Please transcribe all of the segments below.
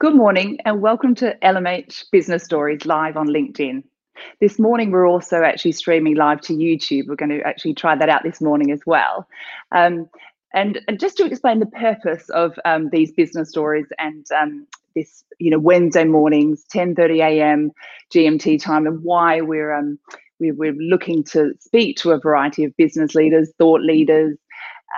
Good morning and welcome to LMH Business Stories live on LinkedIn. This morning, we're also actually streaming live to YouTube. We're going to actually try that out this morning as well. Um, and, and, just to explain the purpose of um, these business stories and um, this, you know, Wednesday mornings, 10:30 a.m. GMT time, and why we're um, we're looking to speak to a variety of business leaders, thought leaders,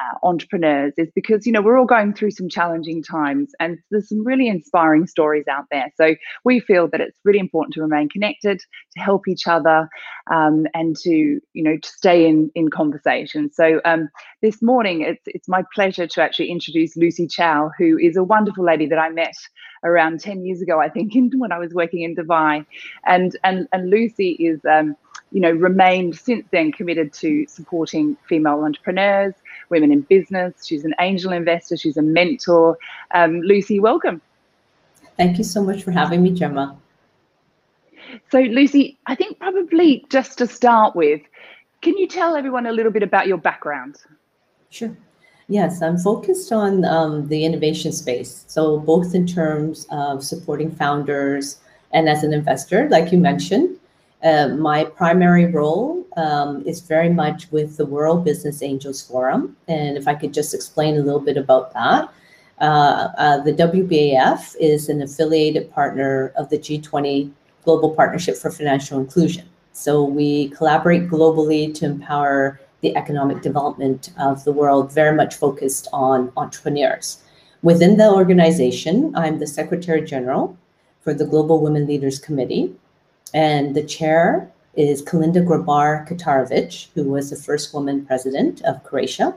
uh, entrepreneurs is because you know we're all going through some challenging times and there's some really inspiring stories out there. So we feel that it's really important to remain connected to help each other um, and to you know to stay in in conversation. So um, this morning it's it's my pleasure to actually introduce lucy chow who is a wonderful lady that i met around 10 years ago i think in, when i was working in dubai. And and and lucy is um, you know remained since then committed to supporting female entrepreneurs women in business. She's an angel investor. She's a mentor. Um, Lucy, welcome. Thank you so much for having me, Gemma. So, Lucy, I think probably just to start with, can you tell everyone a little bit about your background? Sure. Yes, I'm focused on um, the innovation space. So, both in terms of supporting founders and as an investor, like you mentioned. Uh, my primary role um, is very much with the World Business Angels Forum. And if I could just explain a little bit about that. Uh, uh, the WBAF is an affiliated partner of the G20 Global Partnership for Financial Inclusion. So we collaborate globally to empower the economic development of the world, very much focused on entrepreneurs. Within the organization, I'm the Secretary General for the Global Women Leaders Committee. And the chair is Kolinda Grabar Kitarovic, who was the first woman president of Croatia.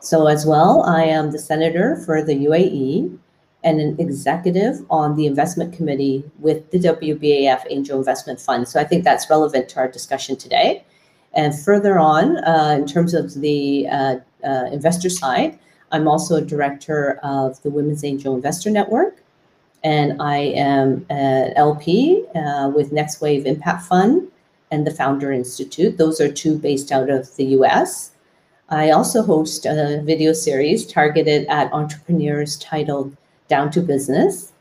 So, as well, I am the senator for the UAE and an executive on the investment committee with the WBAF Angel Investment Fund. So, I think that's relevant to our discussion today. And further on, uh, in terms of the uh, uh, investor side, I'm also a director of the Women's Angel Investor Network and I am an LP uh, with Next Wave Impact Fund and the Founder Institute. Those are two based out of the US. I also host a video series targeted at entrepreneurs titled Down to Business.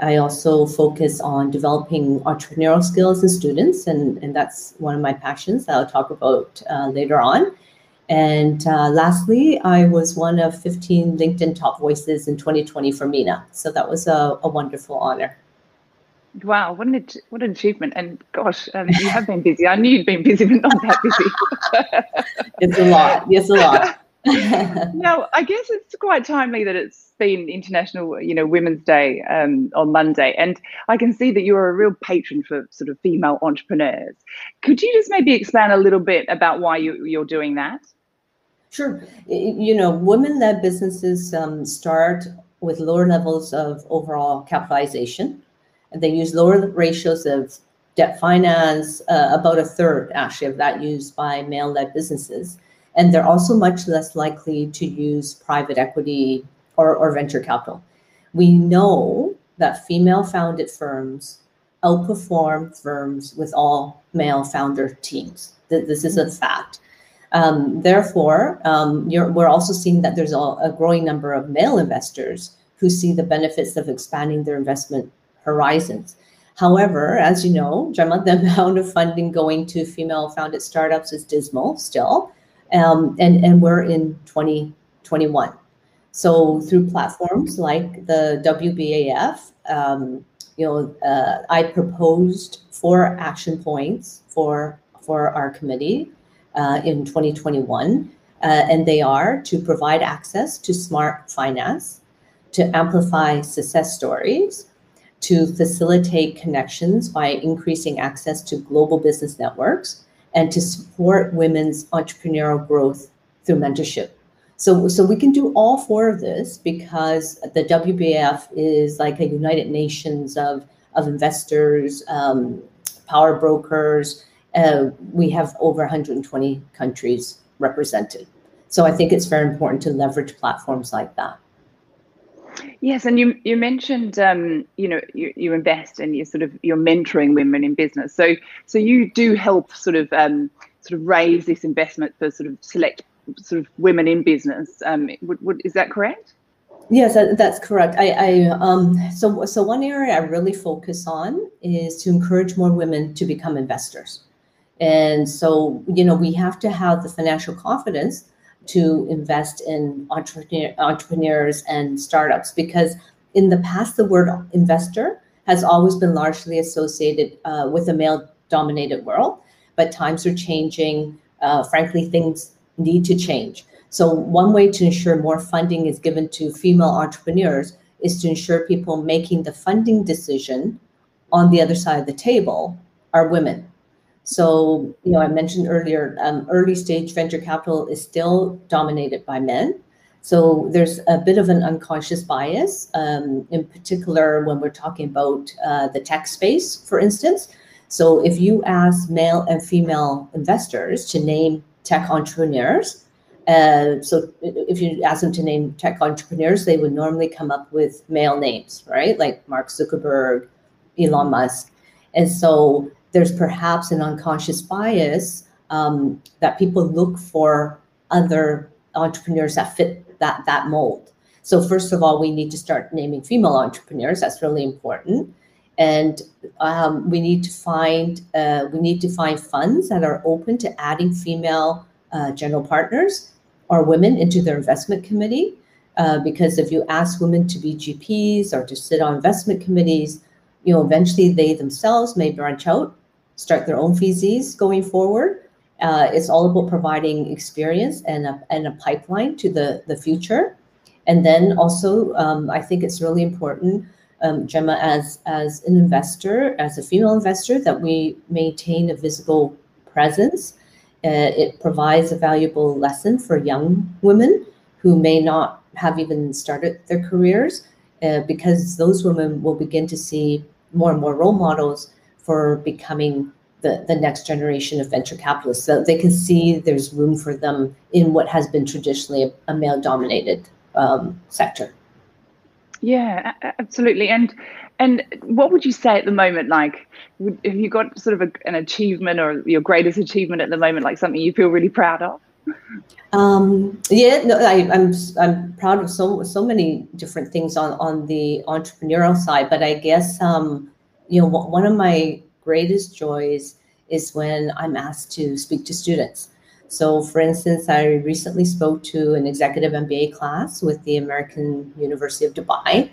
I also focus on developing entrepreneurial skills in students, and, and that's one of my passions that I'll talk about uh, later on. And uh, lastly, I was one of 15 LinkedIn top voices in 2020 for MENA. So that was a, a wonderful honor. Wow, what an what an achievement! And gosh, um, you have been busy. I knew you'd been busy, but not that busy. it's a lot. It's a lot. now, I guess it's quite timely that it's been International, you know, Women's Day um, on Monday, and I can see that you're a real patron for sort of female entrepreneurs. Could you just maybe expand a little bit about why you, you're doing that? Sure. You know, women led businesses um, start with lower levels of overall capitalization. And they use lower ratios of debt finance, uh, about a third actually of that used by male led businesses. And they're also much less likely to use private equity or, or venture capital. We know that female founded firms outperform firms with all male founder teams. This is a fact. Um, therefore, um, we're also seeing that there's a, a, growing number of male investors who see the benefits of expanding their investment horizons. However, as you know, Gemma, the amount of funding going to female founded startups is dismal still. Um, and, and we're in 2021. So through platforms like the WBAF, um, you know, uh, I proposed four action points for for our committee in 2021. Uh, and they are to provide access to smart finance, to amplify success stories, to facilitate connections by increasing access to global business networks, and to support women's entrepreneurial growth through mentorship. So, so we can do all four of this because the WBF is like a United Nations of, of investors, um, power brokers, uh, we have over 120 countries represented. So I think it's very important to leverage platforms like that. Yes, and you you mentioned um, you know you, you invest and you sort of you're mentoring women in business. So so you do help sort of um, sort of raise this investment for sort of select sort of women in business. Um, would, would, is that correct? Yes, that's correct. I, I um, so so one area I really focus on is to encourage more women to become investors, and so you know we have to have the financial confidence to invest in entrepreneur, entrepreneurs and startups because in the past the word investor has always been largely associated uh, with a male-dominated world, but times are changing. Uh, frankly, things need to change. So one way to ensure more funding is given to female entrepreneurs is to ensure people making the funding decision on the other side of the table are women. So, you know, I mentioned earlier, um, early stage venture capital is still dominated by men. So there's a bit of an unconscious bias, um, in particular when we're talking about uh, the tech space, for instance. So if you ask male and female investors to name tech entrepreneurs, uh, so if you ask them to name tech entrepreneurs, they would normally come up with male names, right? Like Mark Zuckerberg, Elon Musk. And so there's perhaps an unconscious bias um, that people look for other entrepreneurs that fit that, that mold. So first of all, we need to start naming female entrepreneurs. That's really important. And um, we need to find uh, we need to find funds that are open to adding female uh, general partners or women into their investment committee. Uh, because if you ask women to be GPs or to sit on investment committees, you know, eventually they themselves may branch out, start their own fees going forward. Uh, it's all about providing experience and a, and a pipeline to the, the future. And then also, um, I think it's really important, um, Gemma, as, as an investor, as a female investor, that we maintain a visible presence uh, it provides a valuable lesson for young women who may not have even started their careers uh, because those women will begin to see more and more role models for becoming the, the next generation of venture capitalists. So they can see there's room for them in what has been traditionally a, a male dominated um, sector. Yeah, absolutely. And and what would you say at the moment? Like, would, have you got sort of a, an achievement or your greatest achievement at the moment, like something you feel really proud of? Um, yeah, no, I, am I'm, I'm proud of so so many different things on on the entrepreneurial side, but I guess um, you know one of my greatest joys is when I'm asked to speak to students. So, for instance, I recently spoke to an executive MBA class with the American University of Dubai.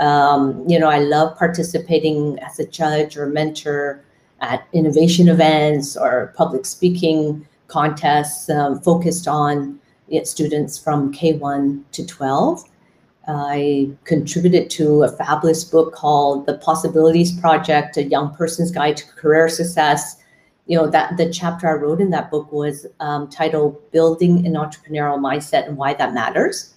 Um, you know, I love participating as a judge or mentor at innovation events or public speaking contests um, focused on students from K1 to 12. I contributed to a fabulous book called The Possibilities Project, A Young Person's Guide to Career Success. You know that the chapter i wrote in that book was um, titled building an entrepreneurial mindset and why that matters.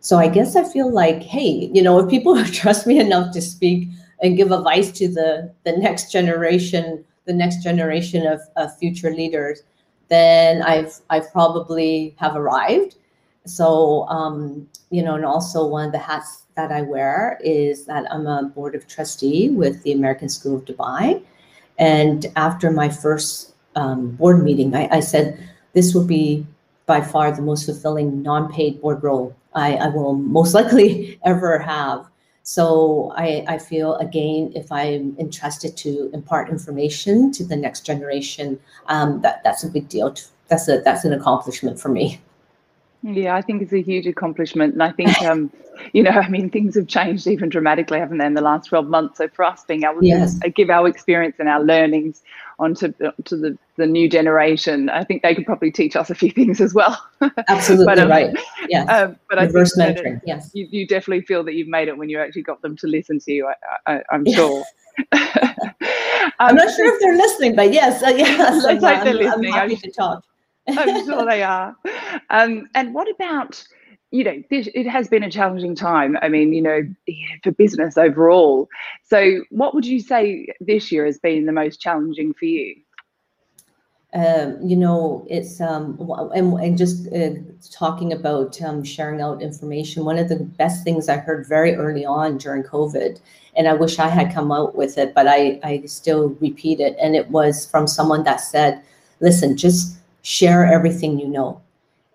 So i guess i feel like hey you know if people trust me enough to speak and give advice to the the next generation the next generation of, of future leaders then i've I've probably have arrived so um, you know and also one of the hats that i wear is that i'm a board of trustee with the american school of dubai and after my first um, board meeting, I, I, said, this will be by far the most fulfilling non paid board role I, I, will most likely ever have. So I, I feel, again, if I'm entrusted to impart information to the next generation, um, that, that's a big deal. That's, a, that's an accomplishment for me. Yeah, I think it's a huge accomplishment. And I think, um, you know, I mean, things have changed even dramatically, haven't they, in the last 12 months? So for us being able yes. to give our experience and our learnings onto to the, the new generation, I think they could probably teach us a few things as well. Absolutely but, um, right. Yes. Um, but Reverse I think mentoring. It, yes. You, you definitely feel that you've made it when you actually got them to listen to you, I, am sure. I'm not sure if they're listening, but yes, uh, yes, let's hope they're listening. I'm happy to talk. I'm sure they are. Um, and what about, you know, this, it has been a challenging time. I mean, you know, for business overall. So, what would you say this year has been the most challenging for you? Um, you know, it's um, and, and just uh, talking about um, sharing out information. One of the best things I heard very early on during COVID, and I wish I had come out with it, but I I still repeat it, and it was from someone that said, "Listen, just share everything you know.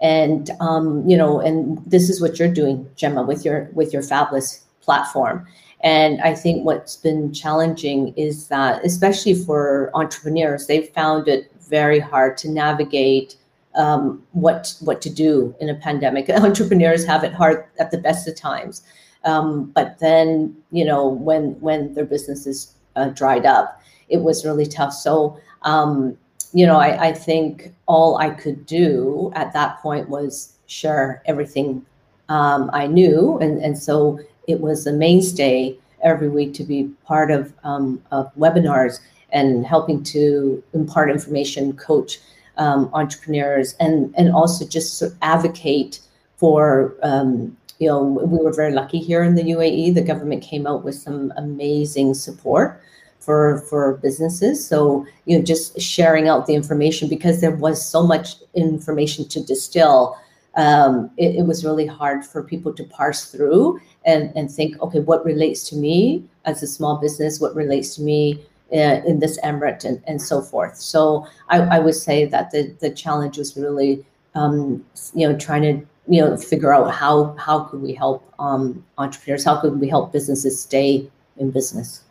and um, you know and this is what you're doing gemma with your with your fabless platform. And i think what's been challenging is that especially for entrepreneurs they've found it very hard to navigate um, what what to do in a pandemic. Entrepreneurs have it hard at the best of times. Um, but then you know when when their businesses uh, dried up it was really tough. So um, you know, I, I think all I could do at that point was share everything um, I knew. And, and so it was a mainstay every week to be part of, um, of webinars and helping to impart information, coach um, entrepreneurs, and, and also just sort of advocate for um, you know, we were very lucky here in the UAE. The government came out with some amazing support for for businesses. So you know just sharing out the information because there was so much information to distill um, it, it, was really hard for people to parse through and and think okay what relates to me as a small business? What relates to me uh, in this emirate and, and so forth? So I, I would say that the the challenge was really um, you know trying to you know figure out how how could we help um, entrepreneurs? How could we help businesses stay in business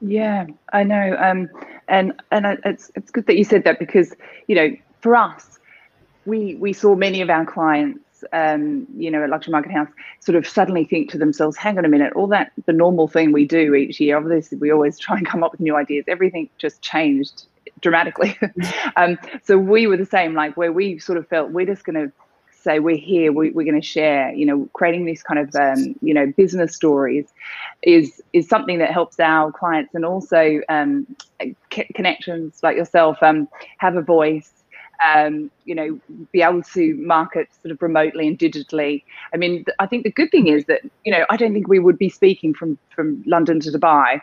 yeah, I know, um, and and it's it's good that you said that because you know for us, we we saw many of our clients, um, you know, at Luxury Market House, sort of suddenly think to themselves, "Hang on a minute, all that the normal thing we do each year. Obviously, we always try and come up with new ideas. Everything just changed dramatically. um, so we were the same, like where we sort of felt we're just going to say we're here we, are going to share you know creating these kind of um, you know business stories is is something that helps our clients and also um, c- connections like yourself um, have a voice um, you know, be able to market sort of remotely and digitally. I mean, th- I think the good thing is that you know, I don't think we would be speaking from from London to Dubai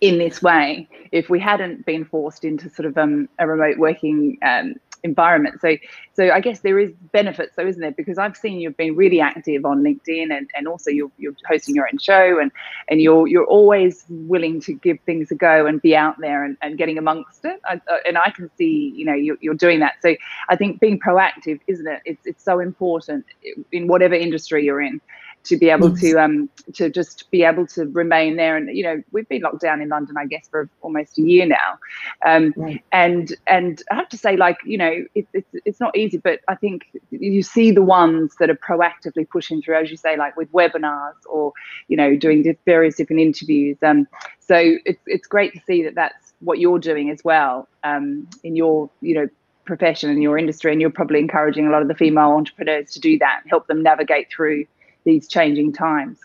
in this way if we hadn't been forced into sort of um, a remote working um, environment. So, so I guess there is benefits, though, isn't there? Because I've seen you've been really active on LinkedIn, and, and also you're, you're hosting your own show, and and you're you're always willing to give things a go and be out there and, and getting amongst it. I, uh, and I can see, you know, you're, you're doing that. So I think being proactive, isn't it? It's it's so important in whatever industry you're in to be able yes. to um to just be able to remain there and you know we've been locked down in london i guess for almost a year now um right. and and i have to say like you know it, it's it's not easy but i think you see the ones that are proactively pushing through as you say like with webinars or you know doing various different interviews um so it's it's great to see that that's what you're doing as well um in your you know profession and your industry and you're probably encouraging a lot of the female entrepreneurs to do that help them navigate through these changing times.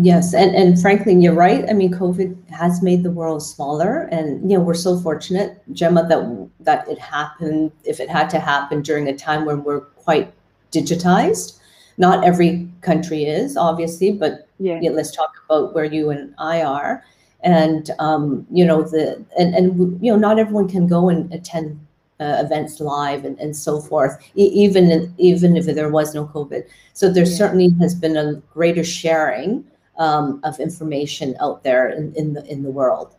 Yes, and, and frankly, you're right. I mean, COVID has made the world smaller, and you know we're so fortunate, Gemma, that that it happened. If it had to happen during a time when we're quite digitized, not every country is obviously, but yeah. yeah let's talk about where you and I are, and um, you know the and and you know not everyone can go and attend uh, events live and, and so forth, even even if there was no COVID. So there yeah. certainly has been a greater sharing um, of information out there in, in the in the world.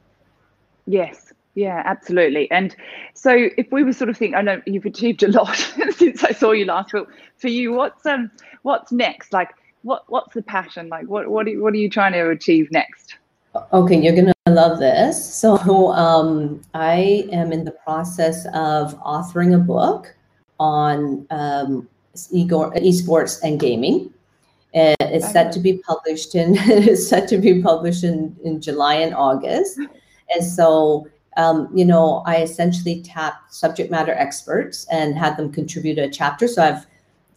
Yes, yeah, absolutely. And so if we were sort of think, I know you've achieved a lot since I saw you last, but for you, what's um what's next? Like what what's the passion? Like what what are, what are you trying to achieve next? Okay, you're gonna love this. So um, I am in the process of authoring a book on um, esports and gaming. And it's set to be published in it's set to be published in, in July and August. And so um, you know, I essentially tapped subject matter experts and had them contribute a chapter. So I have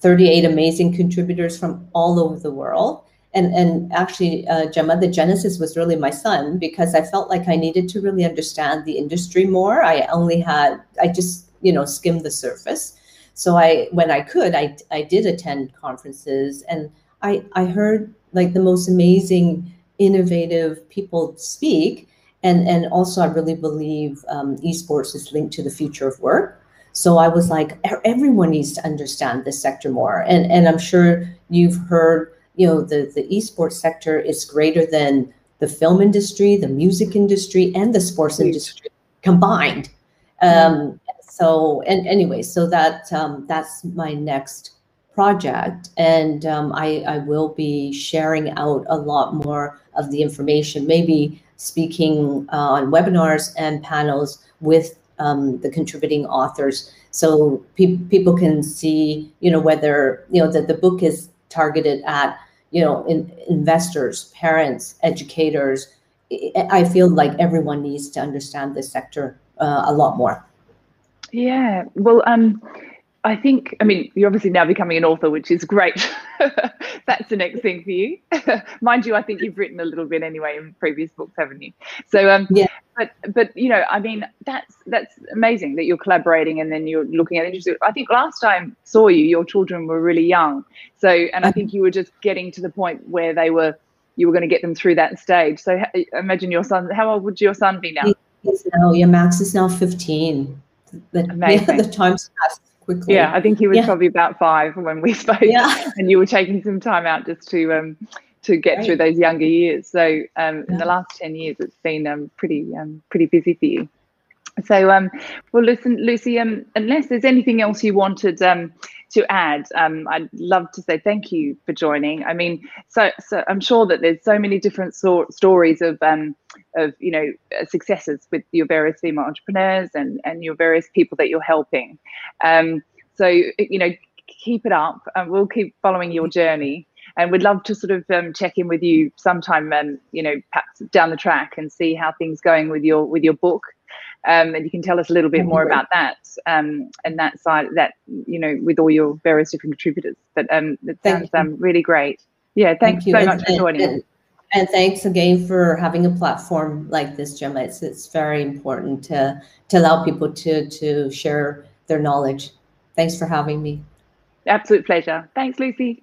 38 amazing contributors from all over the world and and actually uh, gemma the genesis was really my son because i felt like i needed to really understand the industry more. I only had i just you know skimmed the surface. So i when i could i i did attend conferences and i i heard like the most amazing innovative people speak. And and also i really believe um, esports is linked to the future of work. So i was like everyone needs to understand this sector more. And and i'm sure you've heard you know the the esports sector is greater than the film industry the music industry and the sports industry combined. Um, so and anyway so that um, that's my next project, and um, I, I will be sharing out a lot more of the information, maybe speaking uh, on webinars and panels with um, the contributing authors. So pe- people can see you know whether you know that the book is targeted at you know in, investors parents educators. I feel like everyone needs to understand this sector uh, a lot more. Yeah. Well um I think, I mean, you're obviously now becoming an author, which is great. That's the next thing for you. Mind you, I think you've written a little bit anyway in previous books, haven't you? So, um, yeah. But, but you know, I mean, that's that's amazing that you're collaborating and then you're looking at it. I think last time I saw you, your children were really young. So, and I think you were just getting to the point where they were, you were going to get them through that stage. So, imagine your son. How old would your son be now? He's now, yeah, Max is now 15. The, Amazing. Yeah, the time's passed quickly. Yeah, I think he was yeah. probably about five when we spoke, yeah. and you were taking some time out just to um, to get right. through those younger years. So um, in the last ten years, it's been um, pretty um, pretty busy for you. So, um, well, listen, Lucy. Um, unless there's anything else you wanted um, to add, um, I'd love to say thank you for joining. I mean, so so I'm sure that there's so many different so- stories of um, of you know successes with your various female entrepreneurs and and your various people that you're helping. Um, so you know, keep it up, and we'll keep following your journey. And we'd love to sort of um, check in with you sometime, and you know, perhaps down the track, and see how things going with your with your book. Um, and you can tell us a little bit more about that um, and that side that you know with all your various different contributors. But um, it sounds um, really great. Yeah, thanks Thank so much for joining. And, and thanks again for having a platform like this, Gemma. It's it's very important to to allow people to to share their knowledge. Thanks for having me. Absolute pleasure. Thanks, Lucy.